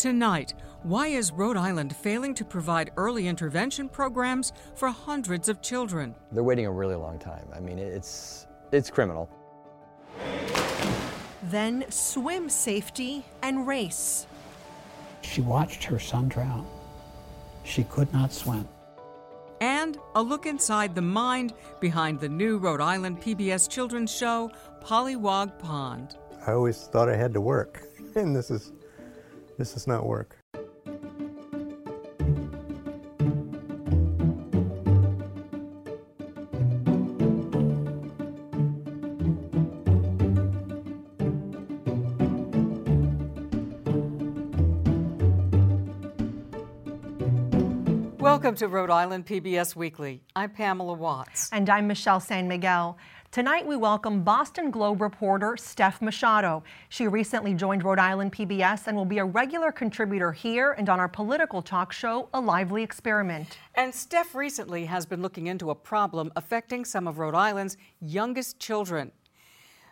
Tonight, why is Rhode Island failing to provide early intervention programs for hundreds of children? They're waiting a really long time. I mean, it's it's criminal. Then swim safety and race. She watched her son drown. She could not swim. And a look inside the mind behind the new Rhode Island PBS children's show, Pollywog Pond. I always thought I had to work, and this is this does not work. Welcome to Rhode Island PBS Weekly. I'm Pamela Watts. And I'm Michelle San Miguel. Tonight we welcome Boston Globe reporter Steph Machado. She recently joined Rhode Island PBS and will be a regular contributor here and on our political talk show, A Lively Experiment. And Steph recently has been looking into a problem affecting some of Rhode Island's youngest children.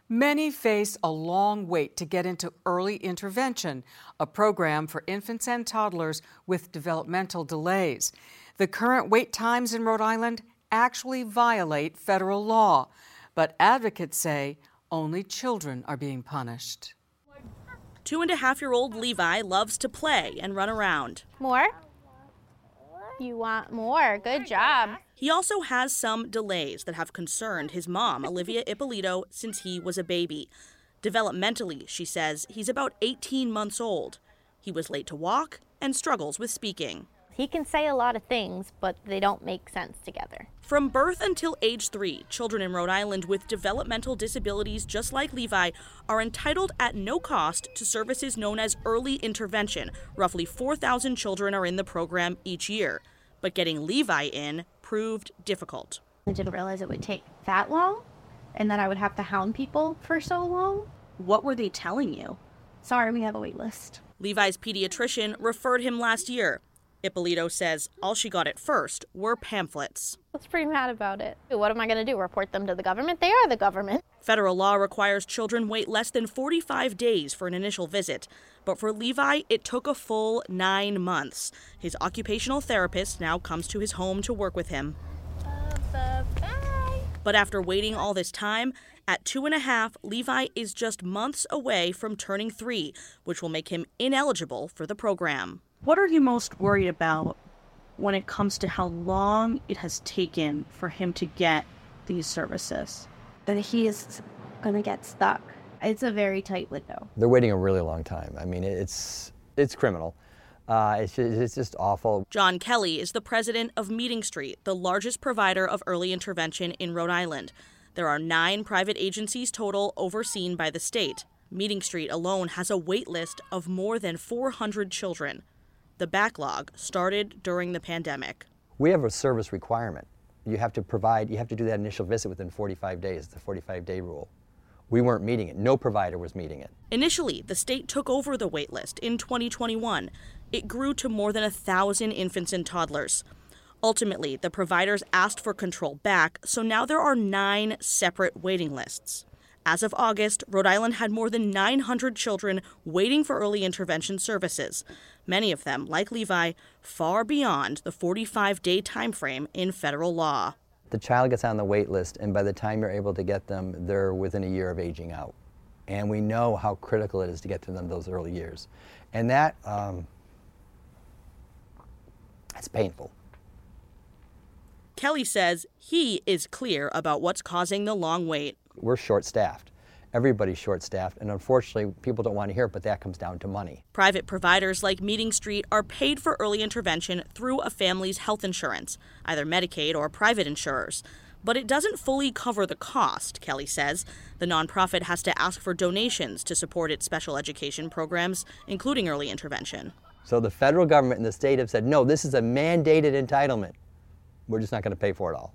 Many face a long wait to get into early intervention, a program for infants and toddlers with developmental delays. The current wait times in Rhode Island actually violate federal law, but advocates say only children are being punished. Two and a half year old Levi loves to play and run around. More? You want more. Good job. He also has some delays that have concerned his mom, Olivia Ippolito, since he was a baby. Developmentally, she says, he's about 18 months old. He was late to walk and struggles with speaking. He can say a lot of things, but they don't make sense together. From birth until age three, children in Rhode Island with developmental disabilities, just like Levi, are entitled at no cost to services known as early intervention. Roughly 4,000 children are in the program each year. But getting Levi in proved difficult. I didn't realize it would take that long and that I would have to hound people for so long. What were they telling you? Sorry, we have a wait list. Levi's pediatrician referred him last year. Ippolito says all she got at first were pamphlets. I was pretty mad about it. What am I going to do? Report them to the government? They are the government. Federal law requires children wait less than 45 days for an initial visit. But for Levi, it took a full nine months. His occupational therapist now comes to his home to work with him. But after waiting all this time, at two and a half, Levi is just months away from turning three, which will make him ineligible for the program. What are you most worried about when it comes to how long it has taken for him to get these services? That he is going to get stuck. It's a very tight window. They're waiting a really long time. I mean, it's it's criminal. Uh, it's, just, it's just awful. John Kelly is the president of Meeting Street, the largest provider of early intervention in Rhode Island. There are nine private agencies total overseen by the state. Meeting Street alone has a wait list of more than 400 children. The backlog started during the pandemic. We have a service requirement. You have to provide, you have to do that initial visit within 45 days, the 45 day rule. We weren't meeting it. No provider was meeting it. Initially, the state took over the wait list in 2021. It grew to more than a thousand infants and toddlers. Ultimately, the providers asked for control back, so now there are nine separate waiting lists. As of August, Rhode Island had more than 900 children waiting for early intervention services, many of them, like Levi, far beyond the 45 day time frame in federal law. The child gets on the wait list, and by the time you're able to get them, they're within a year of aging out. And we know how critical it is to get to them those early years. And that, um, that's painful. Kelly says he is clear about what's causing the long wait. We're short staffed. Everybody's short staffed, and unfortunately, people don't want to hear it, but that comes down to money. Private providers like Meeting Street are paid for early intervention through a family's health insurance, either Medicaid or private insurers. But it doesn't fully cover the cost, Kelly says. The nonprofit has to ask for donations to support its special education programs, including early intervention. So the federal government and the state have said, no, this is a mandated entitlement. We're just not going to pay for it all.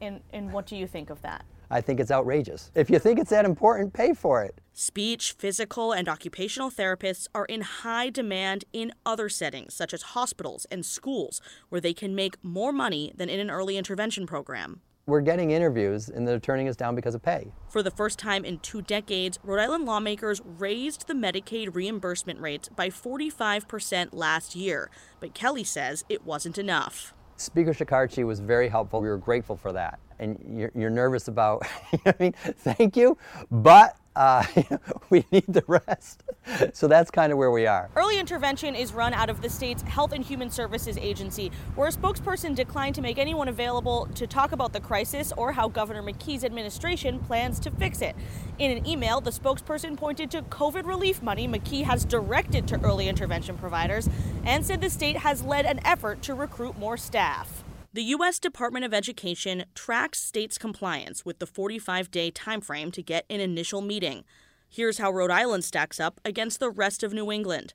And, and what do you think of that? I think it's outrageous. If you think it's that important, pay for it. Speech, physical, and occupational therapists are in high demand in other settings, such as hospitals and schools, where they can make more money than in an early intervention program. we're getting interviews and they're turning us down because of pay. For the first time in two decades, Rhode Island lawmakers raised the Medicaid reimbursement rates by 45% last year, but Kelly says it wasn't enough. Speaker Shekarchi was very helpful. We were grateful for that. And you're, you're nervous about, I mean, thank you, but uh, we need the rest. So that's kind of where we are. Early intervention is run out of the state's Health and Human Services Agency, where a spokesperson declined to make anyone available to talk about the crisis or how Governor McKee's administration plans to fix it. In an email, the spokesperson pointed to COVID relief money McKee has directed to early intervention providers and said the state has led an effort to recruit more staff. The U.S. Department of Education tracks states' compliance with the 45 day timeframe to get an initial meeting. Here's how Rhode Island stacks up against the rest of New England.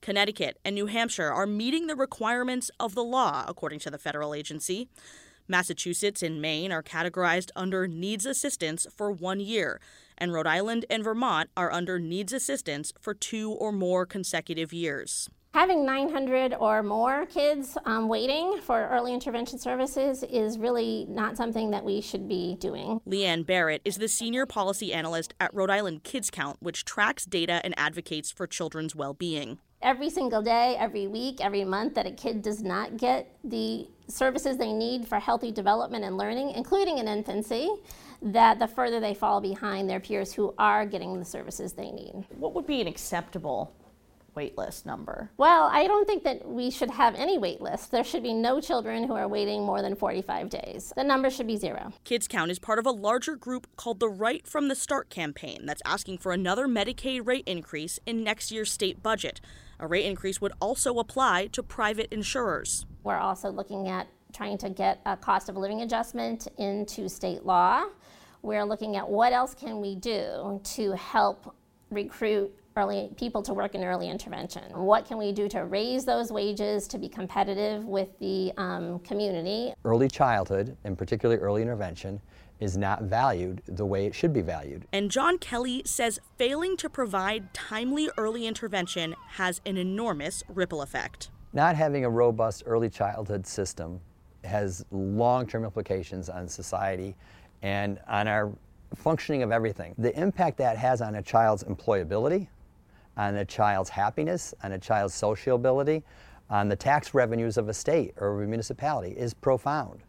Connecticut and New Hampshire are meeting the requirements of the law, according to the federal agency. Massachusetts and Maine are categorized under needs assistance for one year, and Rhode Island and Vermont are under needs assistance for two or more consecutive years. Having 900 or more kids um, waiting for early intervention services is really not something that we should be doing. Leanne Barrett is the senior policy analyst at Rhode Island Kids Count, which tracks data and advocates for children's well being. Every single day, every week, every month that a kid does not get the services they need for healthy development and learning, including in infancy, that the further they fall behind their peers who are getting the services they need. What would be an acceptable wait list number? Well, I don't think that we should have any wait list. There should be no children who are waiting more than 45 days. The number should be zero. Kids Count is part of a larger group called the Right from the Start campaign that's asking for another Medicaid rate increase in next year's state budget. A rate increase would also apply to private insurers. We're also looking at trying to get a cost of living adjustment into state law. We're looking at what else can we do to help recruit early people to work in early intervention. What can we do to raise those wages to be competitive with the um, community? Early childhood, and particularly early intervention, is not valued the way it should be valued. And John Kelly says failing to provide timely early intervention has an enormous ripple effect. Not having a robust early childhood system has long term implications on society and on our functioning of everything. The impact that has on a child's employability, on a child's happiness, on a child's sociability, on the tax revenues of a state or a municipality is profound.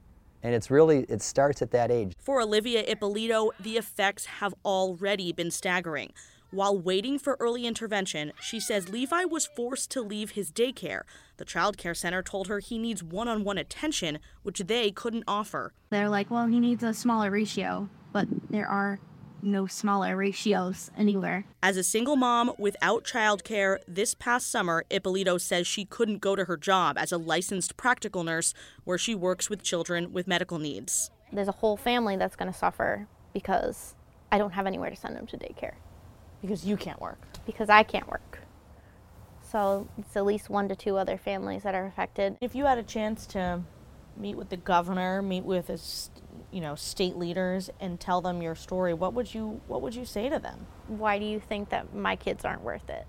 And it's really, it starts at that age. For Olivia Ippolito, the effects have already been staggering. While waiting for early intervention, she says Levi was forced to leave his daycare. The child care center told her he needs one on one attention, which they couldn't offer. They're like, well, he needs a smaller ratio, but there are no smaller ratios anywhere. As a single mom without childcare, this past summer, Ippolito says she couldn't go to her job as a licensed practical nurse where she works with children with medical needs. There's a whole family that's going to suffer because I don't have anywhere to send them to daycare. Because you can't work. Because I can't work. So it's at least one to two other families that are affected. If you had a chance to meet with the governor, meet with a you know state leaders and tell them your story what would you what would you say to them? Why do you think that my kids aren't worth it?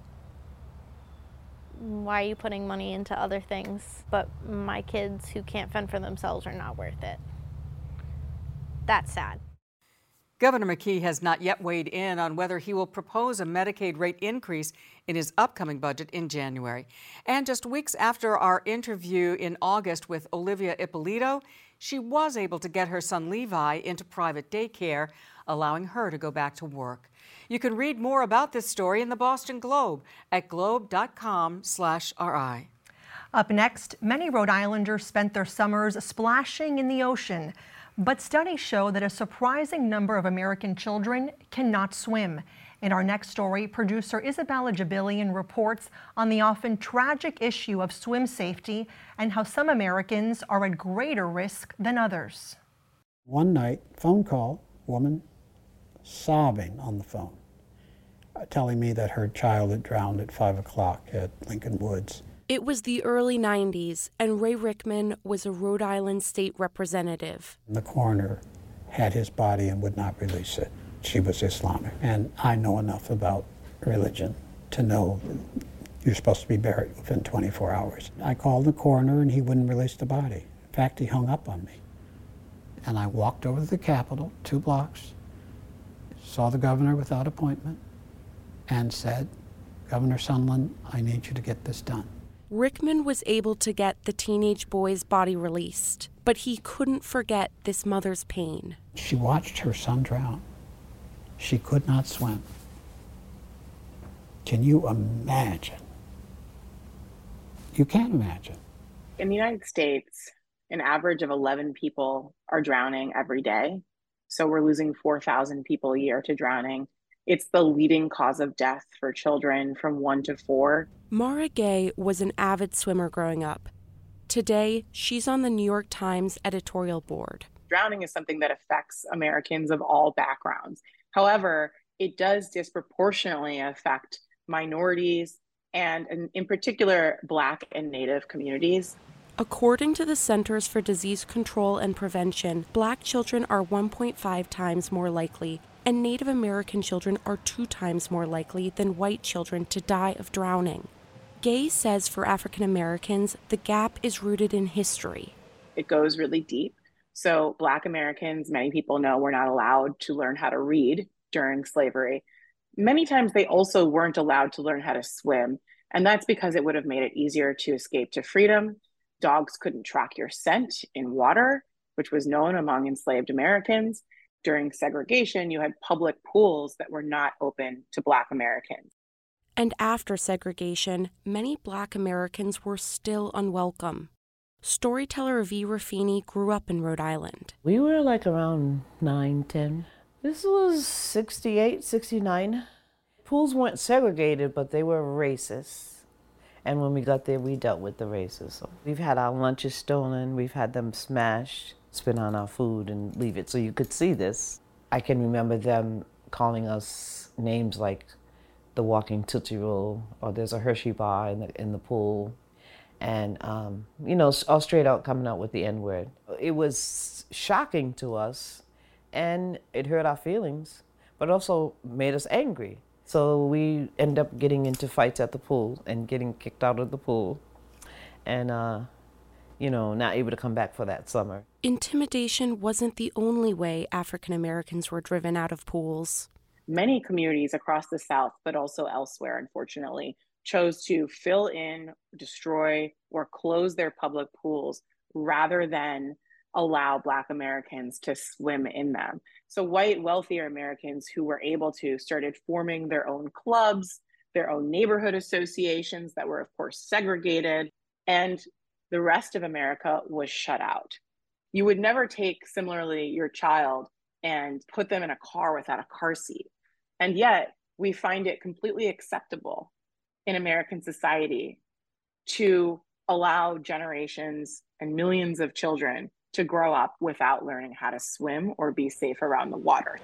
Why are you putting money into other things but my kids who can't fend for themselves are not worth it? That's sad. Governor McKee has not yet weighed in on whether he will propose a Medicaid rate increase in his upcoming budget in January. And just weeks after our interview in August with Olivia Ippolito, she was able to get her son Levi into private daycare, allowing her to go back to work. You can read more about this story in the Boston Globe at globe.com/ri. Up next, many Rhode Islanders spent their summers splashing in the ocean, but studies show that a surprising number of American children cannot swim. In our next story, producer Isabella Jibilian reports on the often tragic issue of swim safety and how some Americans are at greater risk than others. One night, phone call, woman sobbing on the phone, uh, telling me that her child had drowned at 5 o'clock at Lincoln Woods. It was the early 90s, and Ray Rickman was a Rhode Island state representative. The coroner had his body and would not release it she was Islamic. And I know enough about religion to know you're supposed to be buried within 24 hours. I called the coroner and he wouldn't release the body. In fact, he hung up on me. And I walked over to the Capitol, two blocks, saw the governor without appointment, and said, Governor Sundlun, I need you to get this done. Rickman was able to get the teenage boy's body released, but he couldn't forget this mother's pain. She watched her son drown. She could not swim. Can you imagine? You can't imagine. In the United States, an average of 11 people are drowning every day. So we're losing 4,000 people a year to drowning. It's the leading cause of death for children from one to four. Mara Gay was an avid swimmer growing up. Today, she's on the New York Times editorial board. Drowning is something that affects Americans of all backgrounds. However, it does disproportionately affect minorities and, in, in particular, Black and Native communities. According to the Centers for Disease Control and Prevention, black children are 1.5 times more likely, and Native American children are two times more likely than white children to die of drowning. Gay says for African Americans, the gap is rooted in history. It goes really deep. So, Black Americans, many people know, were not allowed to learn how to read during slavery. Many times they also weren't allowed to learn how to swim. And that's because it would have made it easier to escape to freedom. Dogs couldn't track your scent in water, which was known among enslaved Americans. During segregation, you had public pools that were not open to Black Americans. And after segregation, many Black Americans were still unwelcome. Storyteller V. Raffini grew up in Rhode Island. We were like around 9, 10. This was 68, 69. Pools weren't segregated, but they were racist. And when we got there, we dealt with the racism. We've had our lunches stolen, we've had them smashed, spit on our food, and leave it so you could see this. I can remember them calling us names like the walking Tootsie Roll, or there's a Hershey bar in the, in the pool. And, um, you know, all straight out coming out with the N word. It was shocking to us, and it hurt our feelings, but also made us angry. So we end up getting into fights at the pool and getting kicked out of the pool and, uh, you know, not able to come back for that summer. Intimidation wasn't the only way African Americans were driven out of pools. Many communities across the South, but also elsewhere, unfortunately, chose to fill in, destroy, or close their public pools rather than allow Black Americans to swim in them. So, white, wealthier Americans who were able to started forming their own clubs, their own neighborhood associations that were, of course, segregated, and the rest of America was shut out. You would never take, similarly, your child and put them in a car without a car seat. And yet, we find it completely acceptable in American society to allow generations and millions of children to grow up without learning how to swim or be safe around the water.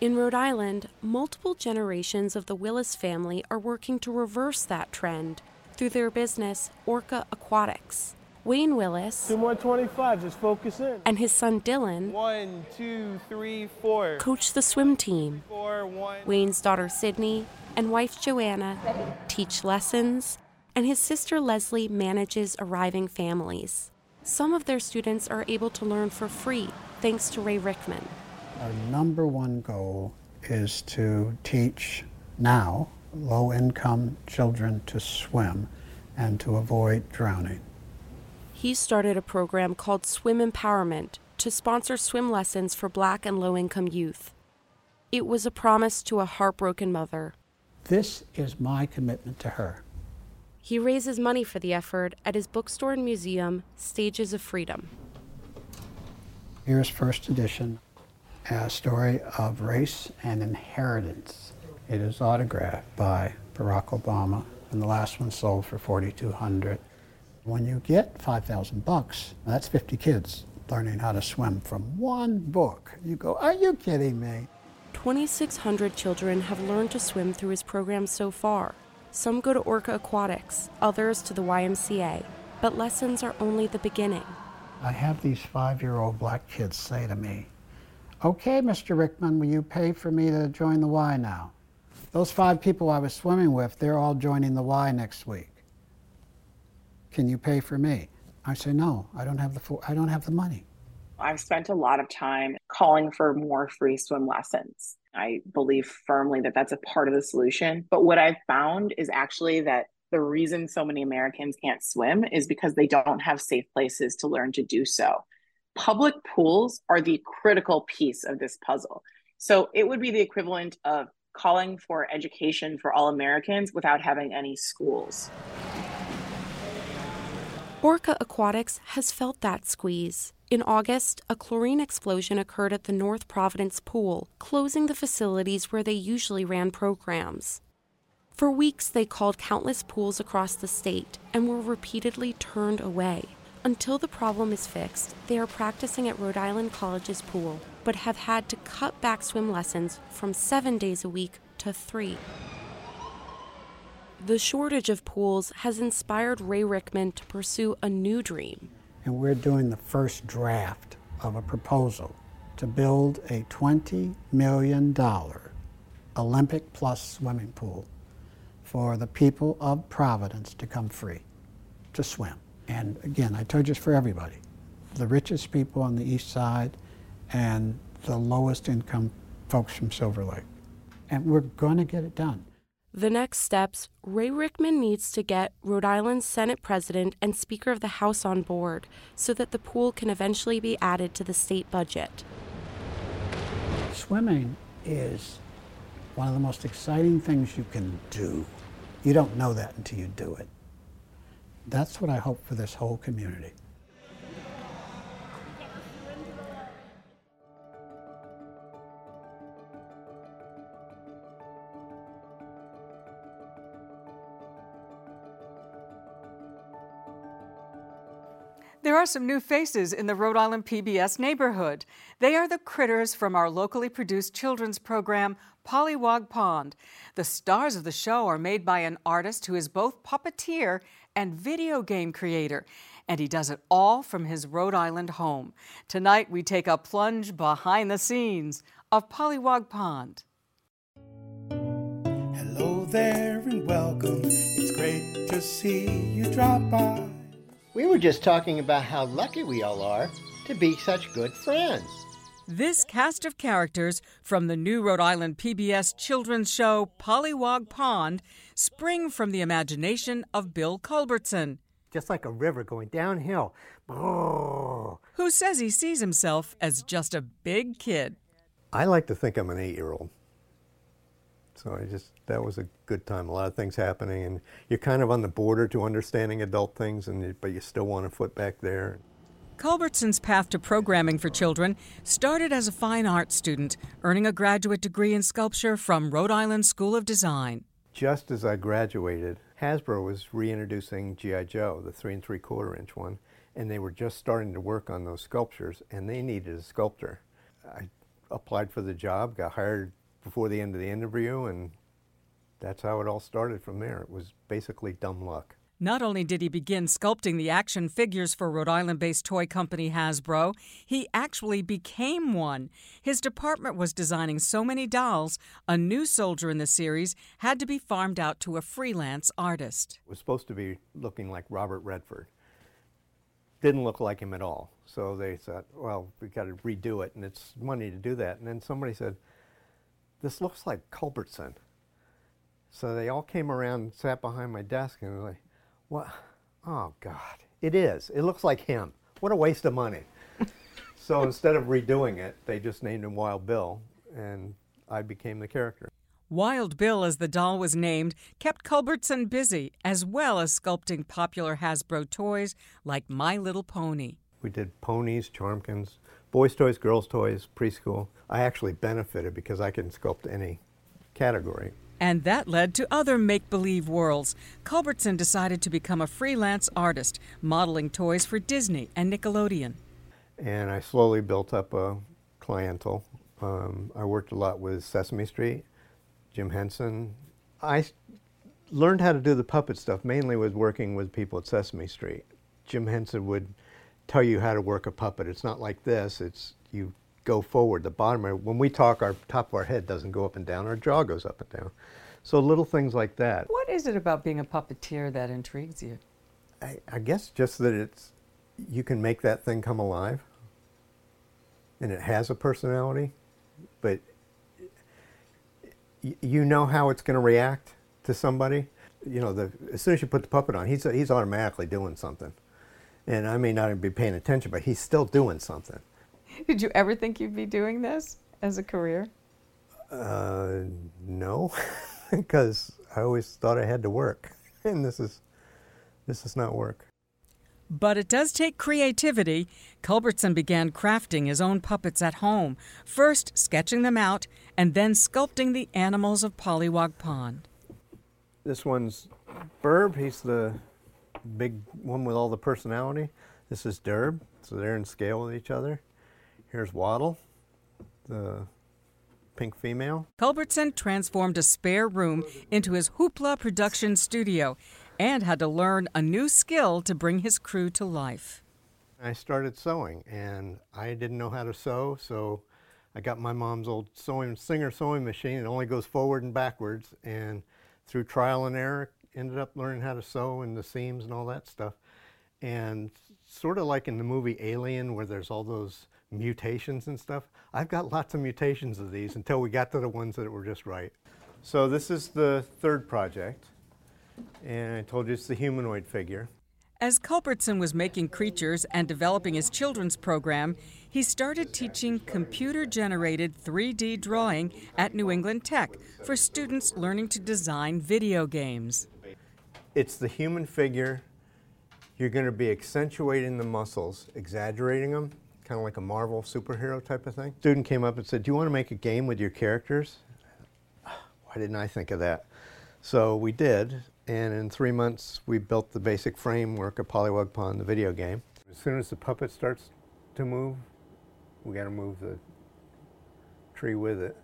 In Rhode Island, multiple generations of the Willis family are working to reverse that trend through their business, Orca Aquatics. Wayne Willis, two more 25, just focus in. And his son Dylan, one, two, three, four, coach the swim team. Four, one. Wayne's daughter Sydney and wife Joanna teach lessons, and his sister Leslie manages arriving families. Some of their students are able to learn for free thanks to Ray Rickman. Our number one goal is to teach now low income children to swim and to avoid drowning. He started a program called Swim Empowerment to sponsor swim lessons for black and low income youth. It was a promise to a heartbroken mother. This is my commitment to her. He raises money for the effort at his bookstore and museum, Stages of Freedom. Here's first edition, a story of race and inheritance. It is autographed by Barack Obama, and the last one sold for 4,200. When you get 5,000 bucks, that's 50 kids learning how to swim from one book. You go, are you kidding me? 2,600 children have learned to swim through his program so far. Some go to Orca Aquatics, others to the YMCA, but lessons are only the beginning. I have these five year old black kids say to me, Okay, Mr. Rickman, will you pay for me to join the Y now? Those five people I was swimming with, they're all joining the Y next week. Can you pay for me? I say, No, I don't have the, I don't have the money. I've spent a lot of time calling for more free swim lessons. I believe firmly that that's a part of the solution. But what I've found is actually that the reason so many Americans can't swim is because they don't have safe places to learn to do so. Public pools are the critical piece of this puzzle. So it would be the equivalent of calling for education for all Americans without having any schools. Orca Aquatics has felt that squeeze. In August, a chlorine explosion occurred at the North Providence pool, closing the facilities where they usually ran programs. For weeks, they called countless pools across the state and were repeatedly turned away. Until the problem is fixed, they are practicing at Rhode Island College's pool, but have had to cut back swim lessons from seven days a week to three. The shortage of pools has inspired Ray Rickman to pursue a new dream. And we're doing the first draft of a proposal to build a $20 million Olympic plus swimming pool for the people of Providence to come free to swim. And again, I told you it's for everybody the richest people on the east side and the lowest income folks from Silver Lake. And we're going to get it done. The next steps Ray Rickman needs to get Rhode Island's Senate President and Speaker of the House on board so that the pool can eventually be added to the state budget. Swimming is one of the most exciting things you can do. You don't know that until you do it. That's what I hope for this whole community. Are some new faces in the Rhode Island PBS neighborhood. They are the critters from our locally produced children's program, Pollywog Pond. The stars of the show are made by an artist who is both puppeteer and video game creator, and he does it all from his Rhode Island home. Tonight, we take a plunge behind the scenes of Pollywog Pond. Hello there and welcome. It's great to see you drop by. We were just talking about how lucky we all are to be such good friends. This cast of characters from the new Rhode Island PBS children's show Pollywog Pond spring from the imagination of Bill Culbertson. Just like a river going downhill. Oh. Who says he sees himself as just a big kid. I like to think I'm an eight year old. So I just, that was a good time. A lot of things happening, and you're kind of on the border to understanding adult things, and but you still want a foot back there. Culbertson's path to programming for children started as a fine arts student, earning a graduate degree in sculpture from Rhode Island School of Design. Just as I graduated, Hasbro was reintroducing G.I. Joe, the three and three quarter inch one, and they were just starting to work on those sculptures, and they needed a sculptor. I applied for the job, got hired before the end of the interview, and that's how it all started from there. It was basically dumb luck. Not only did he begin sculpting the action figures for Rhode Island based toy company Hasbro, he actually became one. His department was designing so many dolls, a new soldier in the series had to be farmed out to a freelance artist. It was supposed to be looking like Robert Redford. Didn't look like him at all. So they said, well, we got to redo it, and it's money to do that. And then somebody said, this looks like Culbertson. So they all came around and sat behind my desk and were like, what? Oh, God. It is. It looks like him. What a waste of money. so instead of redoing it, they just named him Wild Bill, and I became the character. Wild Bill, as the doll was named, kept Culbertson busy, as well as sculpting popular Hasbro toys like My Little Pony. We did ponies, charmkins, boys' toys, girls' toys, preschool. I actually benefited because I can sculpt any category. And that led to other make believe worlds. Culbertson decided to become a freelance artist, modeling toys for Disney and Nickelodeon. And I slowly built up a clientele. Um, I worked a lot with Sesame Street, Jim Henson. I learned how to do the puppet stuff mainly with working with people at Sesame Street. Jim Henson would tell you how to work a puppet. It's not like this. It's you go forward. The bottom, when we talk, our top of our head doesn't go up and down. Our jaw goes up and down. So little things like that. What is it about being a puppeteer that intrigues you? I, I guess just that it's you can make that thing come alive. and it has a personality, but y- you know how it's going to react to somebody. You know, the, as soon as you put the puppet on, he's, he's automatically doing something. And I may not even be paying attention, but he's still doing something. Did you ever think you'd be doing this as a career? Uh, no, because I always thought I had to work, and this is this is not work. But it does take creativity. Culbertson began crafting his own puppets at home, first sketching them out and then sculpting the animals of Pollywog Pond. This one's Burb. He's the big one with all the personality. This is Derb, so they're in scale with each other. Here's Waddle, the pink female. Culbertson transformed a spare room into his Whooplah production studio and had to learn a new skill to bring his crew to life. I started sewing, and I didn't know how to sew, so I got my mom's old sewing Singer sewing machine. It only goes forward and backwards, and through trial and error, ended up learning how to sew and the seams and all that stuff. And sort of like in the movie Alien, where there's all those mutations and stuff, I've got lots of mutations of these until we got to the ones that were just right. So this is the third project, and I told you it's the humanoid figure. As Culbertson was making creatures and developing his children's program, he started teaching computer generated 3D drawing at New England Tech for students learning to design video games. It's the human figure. You're going to be accentuating the muscles, exaggerating them, kind of like a Marvel superhero type of thing. Student came up and said, "Do you want to make a game with your characters?" Why didn't I think of that? So we did, and in three months we built the basic framework of Pollywog Pond, the video game. As soon as the puppet starts to move, we got to move the tree with it.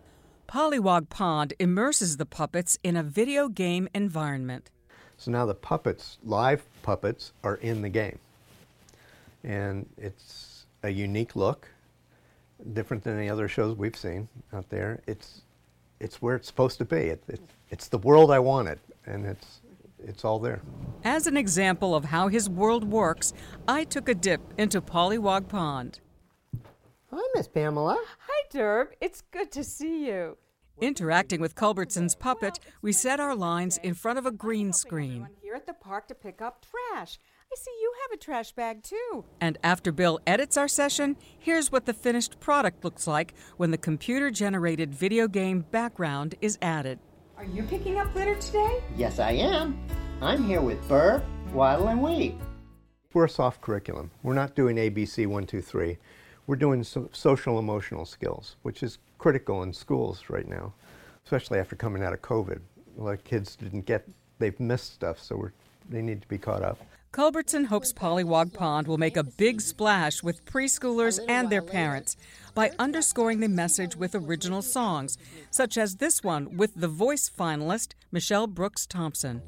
Pollywog Pond immerses the puppets in a video game environment. So now the puppets, live puppets, are in the game. And it's a unique look, different than any other shows we've seen out there. It's, it's where it's supposed to be. It, it, it's the world I wanted, and it's, it's all there. As an example of how his world works, I took a dip into Pollywog Pond. Hi, Miss Pamela. Hi, Derb. It's good to see you. Interacting with Culbertson's puppet, we set our lines in front of a green screen. Here at the park to pick up trash. I see you have a trash bag too. And after Bill edits our session, here's what the finished product looks like when the computer generated video game background is added. Are you picking up litter today? Yes, I am. I'm here with Burb, Waddle, and Weep. We're a soft curriculum. We're not doing ABC 1, 2, 3. We're doing so- social emotional skills, which is critical in schools right now, especially after coming out of COVID. A lot of kids didn't get, they've missed stuff, so we're, they need to be caught up. Culbertson hopes Pollywog Pond will make a big splash with preschoolers and their parents by underscoring the message with original songs, such as this one with the voice finalist Michelle Brooks Thompson.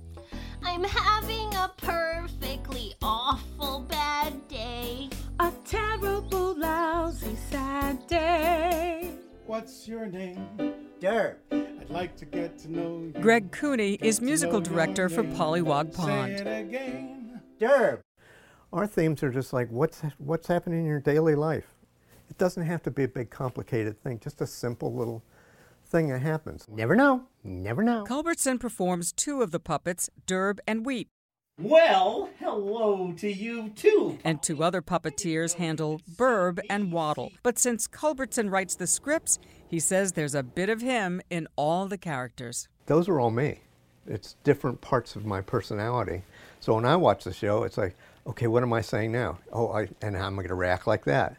I'm having a perfectly awful bad day. A terrible, lousy, sad day. What's your name? Derb. I'd like to get to know you. Greg Cooney is musical director for Pollywog Say Pond. It Our themes are just like what's what's happening in your daily life. It doesn't have to be a big complicated thing, just a simple little thing that happens. Never know. Never know. Culbertson performs two of the puppets, Derb and Weep, Well, hello to you too. and two other puppeteers handle Burb and Waddle. But since Culbertson writes the scripts, he says there's a bit of him in all the characters. Those are all me. It's different parts of my personality. So when I watch the show, it's like, okay, what am I saying now? Oh, I, and how am I going to react like that?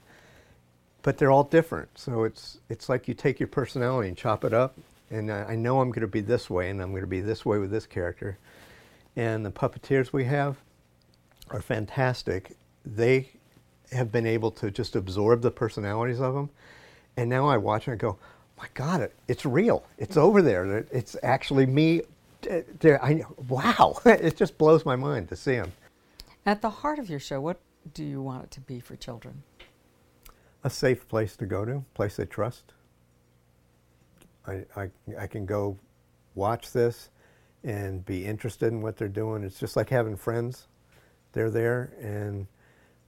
But they're all different. So it's it's like you take your personality and chop it up. And I, I know I'm going to be this way, and I'm going to be this way with this character. And the puppeteers we have are fantastic. They have been able to just absorb the personalities of them. And now I watch and I go, my God, it, it's real. It's over there. It- It's actually me. There, I, wow, it just blows my mind to see them. At the heart of your show, what do you want it to be for children? A safe place to go to, place they trust. I, I, I can go watch this and be interested in what they're doing. It's just like having friends. They're there, and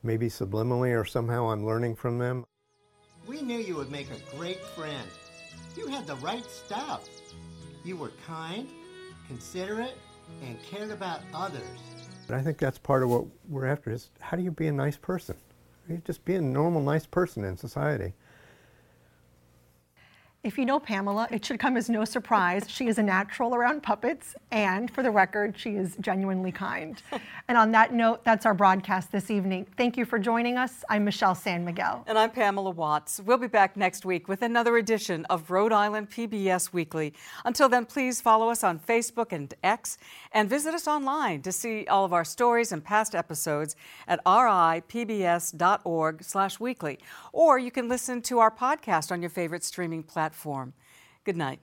maybe subliminally or somehow I'm learning from them. We knew you would make a great friend. You had the right stuff. You were kind, considerate, and cared about others. I think that's part of what we're after is how do you be a nice person? You just be a normal, nice person in society. If you know Pamela, it should come as no surprise. She is a natural around puppets, and for the record, she is genuinely kind. and on that note, that's our broadcast this evening. Thank you for joining us. I'm Michelle San Miguel. And I'm Pamela Watts. We'll be back next week with another edition of Rhode Island PBS Weekly. Until then, please follow us on Facebook and X and visit us online to see all of our stories and past episodes at ripbs.org slash weekly. Or you can listen to our podcast on your favorite streaming platform. Good night.